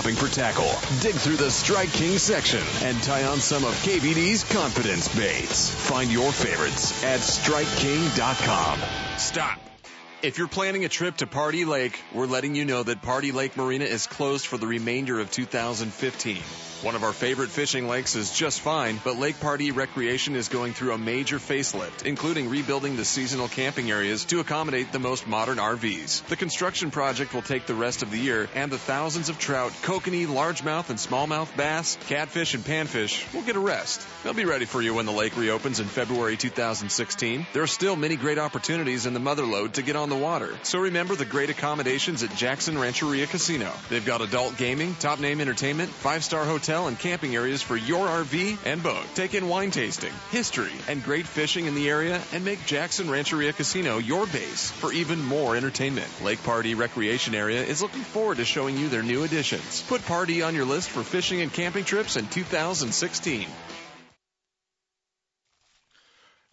L: for tackle, dig through the Strike King section and tie on some of KVD's confidence baits. Find your favorites at StrikeKing.com.
M: Stop.
D: If you're planning a trip to Pardee Lake, we're letting you know that Pardee Lake Marina is closed for the remainder of 2015. One of our favorite fishing lakes is just fine, but Lake Pardee Recreation is going through a major facelift, including rebuilding the seasonal camping areas to accommodate the most modern RVs. The construction project will take the rest of the year, and the thousands of trout, kokanee, largemouth, and smallmouth bass, catfish, and panfish will get a rest. They'll be ready for you when the lake reopens in February 2016. There are still many great opportunities in the motherlode to get on the water, so remember the great accommodations at Jackson Rancheria Casino. They've got adult gaming, top name entertainment, five star hotel, and camping areas for your RV and boat. Take in wine tasting, history, and great fishing in the area and make Jackson Rancheria Casino your base for even more entertainment. Lake Pardee Recreation Area is looking forward to showing you their new additions. Put Pardee on your list for fishing and camping trips in 2016.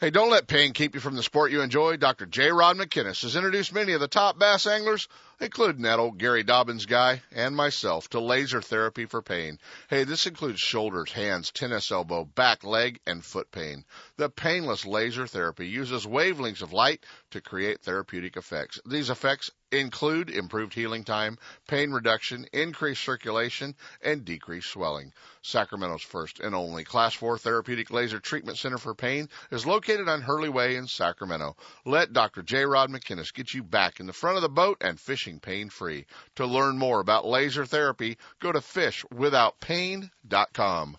A: Hey, don't let pain keep you from the sport you enjoy. Dr. J. Rod McKinnis has introduced many of the top bass anglers, including that old Gary Dobyns guy and myself, to laser therapy for pain. Hey, this includes shoulders, hands, tennis elbow, back, leg, and foot pain. The painless laser therapy uses wavelengths of light to create therapeutic effects. These effects include improved healing time, pain reduction, increased circulation, and decreased swelling. Sacramento's first and only Class 4 Therapeutic Laser Treatment Center for Pain is located on Hurley Way in Sacramento. Let Dr. J. Rod McKinnis get you back in the front of the boat and fishing pain free. To learn more about laser therapy, go to fishwithoutpain.com.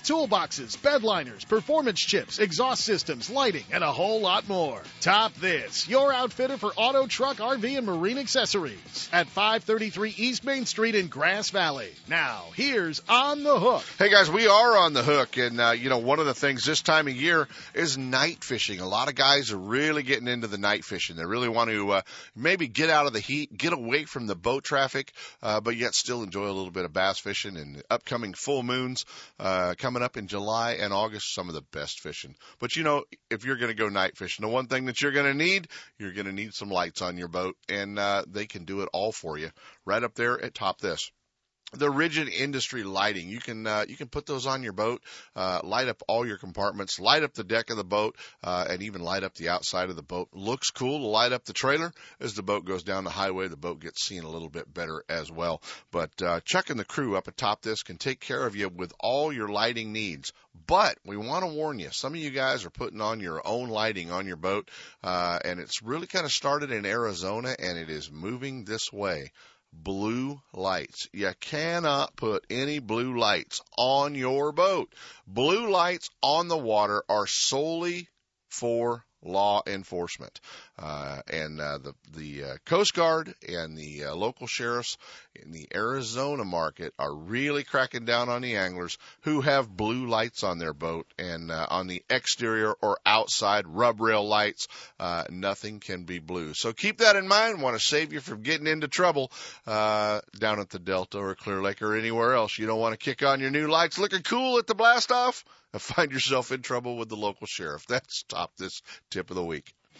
C: toolboxes, bed liners, performance chips, exhaust systems, lighting, and a whole lot more. Top This, your outfitter for auto, truck, RV, and marine accessories at 533 East Main Street in Grass Valley. Now, here's On the Hook.
A: Hey guys, we are on the hook, and uh, you know one of the things this time of year is night fishing. A lot of guys are really getting into the night fishing. They really want to uh, maybe get out of the heat, get away from the boat traffic, uh, but yet still enjoy a little bit of bass fishing and upcoming full moons uh, coming up in July and August. Some of the best fishing. But you know, if you're going to go night fishing, the one thing that you're going to need, you're going to need some lights on your boat, and uh, they can do it all for you right up there at Top This the rigid industry lighting. You can uh, you can put those on your boat uh, light up all your compartments light up the deck of the boat uh, and even light up the outside of the boat. Looks cool to light up the trailer. As the boat goes down the highway the boat gets seen a little bit better as well. But uh, chuck and the crew up atop this can take care of you with all your lighting needs. But we want to warn you some of you guys are putting on your own lighting on your boat uh, and it's really kind of started in arizona and it is moving this way blue lights. You cannot put any blue lights on your boat. Blue lights on the water are solely for law enforcement. Uh, and uh, the the uh, Coast Guard and the uh, local sheriffs in the Arizona market are really cracking down on the anglers who have blue lights on their boat and uh, on the exterior or outside rub rail lights. Uh, nothing can be blue. So keep that in mind. Want to save you from getting into trouble uh, down at the Delta or Clear Lake or anywhere else. You don't want to kick on your new lights looking cool at the blast off find yourself in trouble with the local sheriff. That's top this tip of the week.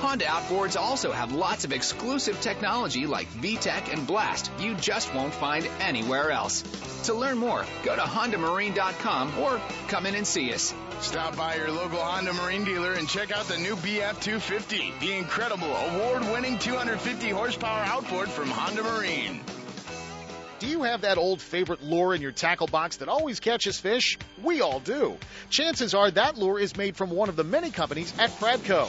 M: Honda outboards also have lots of exclusive technology like VTEC and Blast you just won't find anywhere else. To learn more, go to HondaMarine.com or come in and see us.
G: Stop by your local Honda Marine dealer and check out the new BF 250, the incredible award winning 250 horsepower outboard from Honda Marine.
C: Do you have that old favorite lure in your tackle box that always catches fish? We all do. Chances are that lure is made from one of the many companies at Pradco.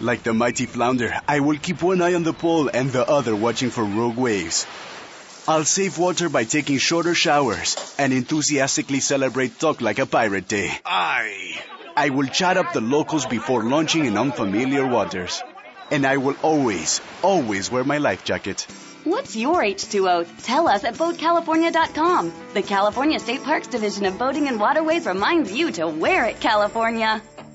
E: Like the mighty flounder, I will keep one eye on the pole and the other watching for rogue waves. I'll save water by taking shorter showers and enthusiastically celebrate Talk Like a Pirate Day.
A: Aye.
E: I will chat up the locals before launching in unfamiliar waters. And I will always, always wear my life jacket.
F: What's your H2O? Tell us at BoatCalifornia.com. The California State Parks Division of Boating and Waterways reminds you to wear it, California.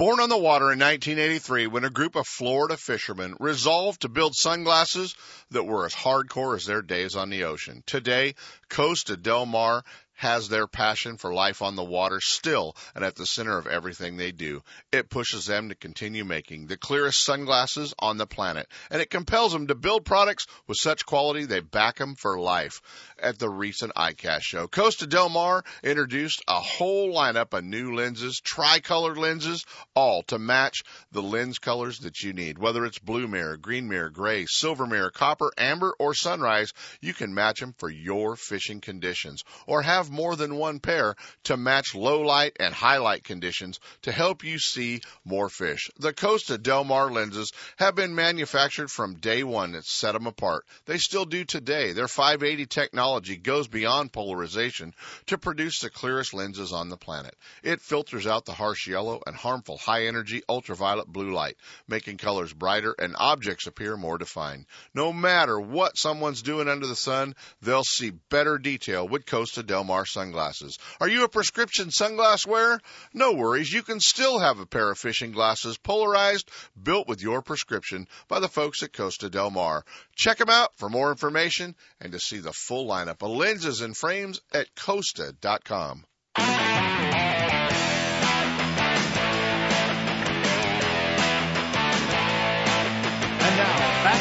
A: Born on the water in 1983 when a group of Florida fishermen resolved to build sunglasses that were as hardcore as their days on the ocean. Today, Costa Del Mar has their passion for life on the water still and at the center of everything they do. It pushes them to continue making the clearest sunglasses on the planet, and it compels them to build products with such quality they back them for life. At the recent ICAST show, Costa Del Mar introduced a whole lineup of new lenses, tricolored lenses, all to match the lens colors that you need. Whether it's blue mirror, green mirror, gray, silver mirror, copper, amber, or sunrise, you can match them for your fishing conditions or have more than one pair to match low light and highlight conditions to help you see more fish. The Costa Del Mar lenses have been manufactured from day one that set them apart. They still do today. Their 580 technology goes beyond polarization to produce the clearest lenses on the planet. It filters out the harsh yellow and harmful high energy ultraviolet blue light, making colors brighter and objects appear more defined. No matter what someone's doing under the sun, they'll see better detail with Costa Del Mar sunglasses. Are you a prescription sunglass wearer? No worries, you can still have a pair of fishing glasses polarized, built with your prescription by the folks at Costa Del Mar. Check them out for more information and to see the full lineup of lenses and frames at Costa.com.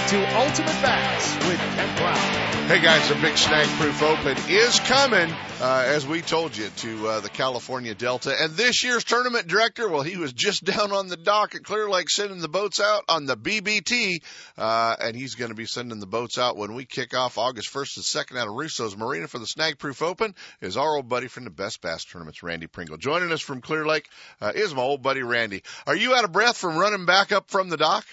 C: to Ultimate Bass with Kent Brown.
A: Hey guys, the big snag proof open is coming, uh, as we told you, to uh, the California Delta. And this year's tournament director, well, he was just down on the dock at Clear Lake sending the boats out on the BBT, uh, and he's going to be sending the boats out when we kick off August 1st and 2nd out of Russo's Marina for the snag proof open. Is our old buddy from the Best Bass Tournaments, Randy Pringle. Joining us from Clear Lake uh, is my old buddy Randy. Are you out of breath from running back up from the dock?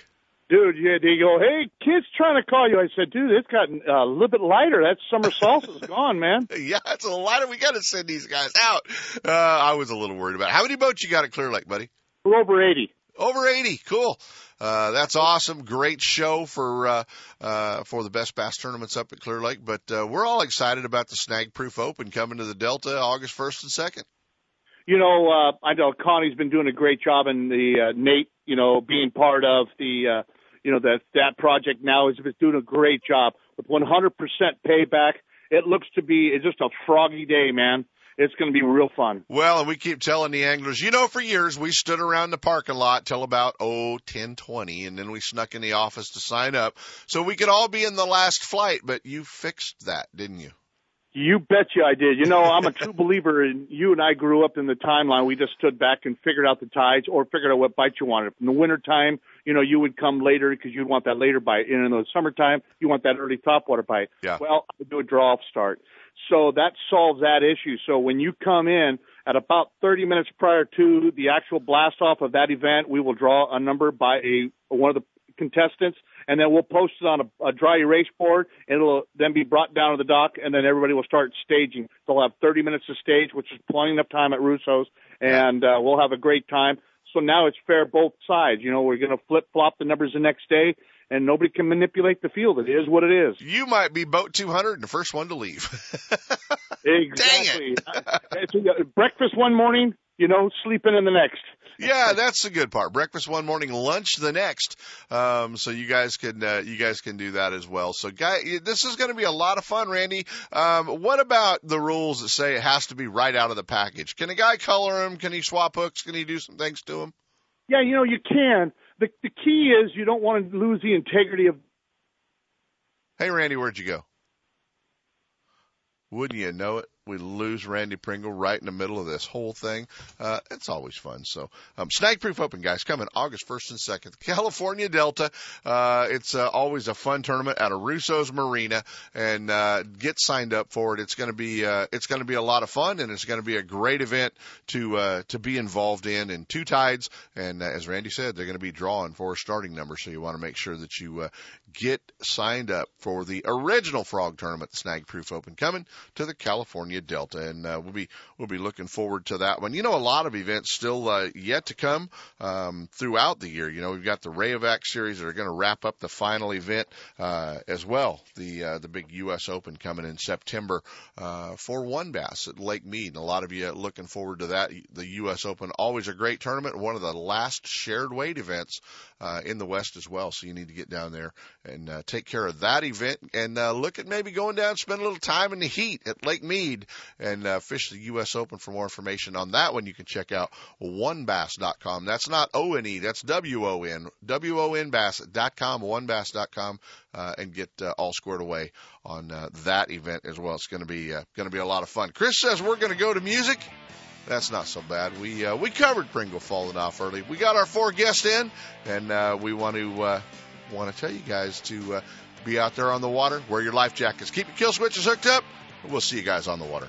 N: Dude, yeah, they go, hey, kid's trying to call you. I said, dude, it's gotten uh, a little bit lighter. That summer salsa's gone, man.
A: Yeah, it's a lighter. We got to send these guys out. Uh, I was a little worried about it. How many boats you got at Clear Lake, buddy?
N: We're over 80.
A: Over 80. Cool. Uh, that's awesome. Great show for, uh, uh, for the best bass tournaments up at Clear Lake. But, uh, we're all excited about the Snag Proof Open coming to the Delta August 1st and 2nd.
N: You know, uh, I know Connie's been doing a great job and the, uh, Nate, you know, being part of the, uh, you know that that project now is it's doing a great job with 100% payback. It looks to be it's just a froggy day, man. It's going to be real fun.
A: Well, and we keep telling the anglers, you know, for years we stood around the parking lot till about oh ten twenty, and then we snuck in the office to sign up so we could all be in the last flight. But you fixed that, didn't you?
N: You betcha I did. You know, I'm a true believer in you and I grew up in the timeline. We just stood back and figured out the tides or figured out what bite you wanted. In the wintertime, you know, you would come later because you'd want that later bite. And in the summertime, you want that early topwater bite.
A: Yeah.
N: Well, I do a draw off start. So that solves that issue. So when you come in at about 30 minutes prior to the actual blast off of that event, we will draw a number by a one of the contestants and then we'll post it on a, a dry erase board. And it'll then be brought down to the dock, and then everybody will start staging. They'll have 30 minutes to stage, which is plenty enough time at Russo's, and uh, we'll have a great time. So now it's fair both sides. You know, we're going to flip flop the numbers the next day, and nobody can manipulate the field. It is what it is.
A: You might be boat 200 and the first one to leave.
N: exactly. it's a, breakfast one morning, you know, sleeping in the next.
A: yeah, that's the good part. Breakfast one morning, lunch the next. Um, so you guys can uh, you guys can do that as well. So, guy, this is going to be a lot of fun, Randy. Um, what about the rules that say it has to be right out of the package? Can a guy color them? Can he swap hooks? Can he do some things to them?
N: Yeah, you know you can. The the key is you don't want to lose the integrity of.
A: Hey, Randy, where'd you go? Wouldn't you know it? We lose Randy Pringle right in the middle of this whole thing. Uh, it's always fun. So, um, Snag Proof Open, guys, coming August 1st and 2nd. California Delta. Uh, it's uh, always a fun tournament out of Russo's Marina and, uh, get signed up for it. It's going to be, uh, it's going to be a lot of fun and it's going to be a great event to, uh, to be involved in in two tides. And uh, as Randy said, they're going to be drawing for a starting number. So you want to make sure that you, uh, get signed up for the original frog tournament, Snag Proof Open coming to the California California Delta, and uh, we'll be we'll be looking forward to that one. You know, a lot of events still uh, yet to come um, throughout the year. You know, we've got the Rayovac series that are going to wrap up the final event uh, as well. The uh, the big U.S. Open coming in September uh, for WON Bass at Lake Mead, and a lot of you looking forward to that. The U.S. Open always a great tournament, one of the last shared weight events uh, in the West as well. So you need to get down there and uh, take care of that event and uh, look at maybe going down, spend a little time in the heat at Lake Mead and uh, fish the U.S. Open. For more information on that one, you can check out wonbass.com. That's not O N E, that's W O N, W O N bass.com, wonbass.com, uh, and get uh, all squared away on uh, that event as well. It's going to be uh, going to be a lot of fun. Chris says we're going to go to music. That's not so bad. We uh, we covered Pringle falling off early. We got our four guests in, and uh, we want to uh, want to tell you guys to uh, be out there on the water. Wear your life jackets. Keep your kill switches hooked up. We'll see you guys on the water.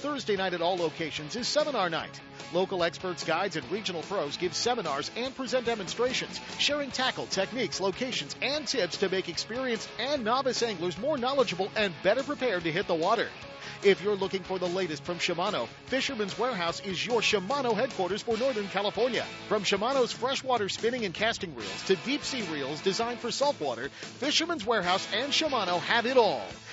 C: Thursday night at all locations is seminar night. Local experts, guides, and regional pros give seminars and present demonstrations, sharing tackle, techniques, locations, and tips to make experienced and novice anglers more knowledgeable and better prepared to hit the water. If you're looking for the latest from Shimano, Fisherman's Warehouse is your Shimano headquarters for Northern California. From Shimano's freshwater spinning and casting reels to deep sea reels designed for saltwater, Fisherman's Warehouse and Shimano have it all,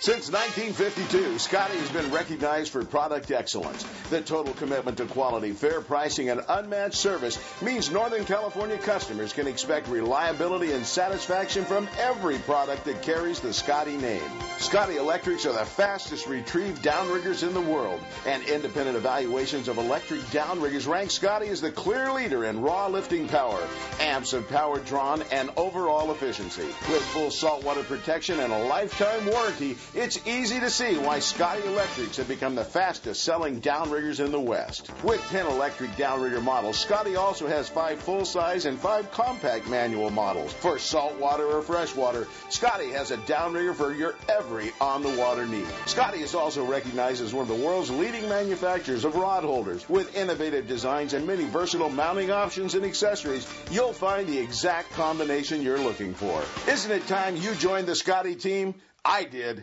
O: Since 1952, Scotty has been recognized for product excellence. The total commitment to quality, fair pricing, and unmatched service means Northern California customers can expect reliability and satisfaction from every product that carries the Scotty name. Scotty Electrics are the fastest retrieved downriggers in the world, and independent evaluations of electric downriggers rank Scotty as the clear leader in raw lifting power, amps of power drawn, and overall efficiency. With full saltwater protection and a lifetime warranty, it's easy to see why Scotty Electrics have become the fastest selling downriggers in the West. With 10 electric downrigger models, Scotty also has 5 full size and 5 compact manual models. For saltwater or freshwater, Scotty has a downrigger for your every on the water need. Scotty is also recognized as one of the world's leading manufacturers of rod holders. With innovative designs and many versatile mounting options and accessories, you'll find the exact combination you're looking for. Isn't it time you joined the Scotty team? I did.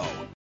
C: show.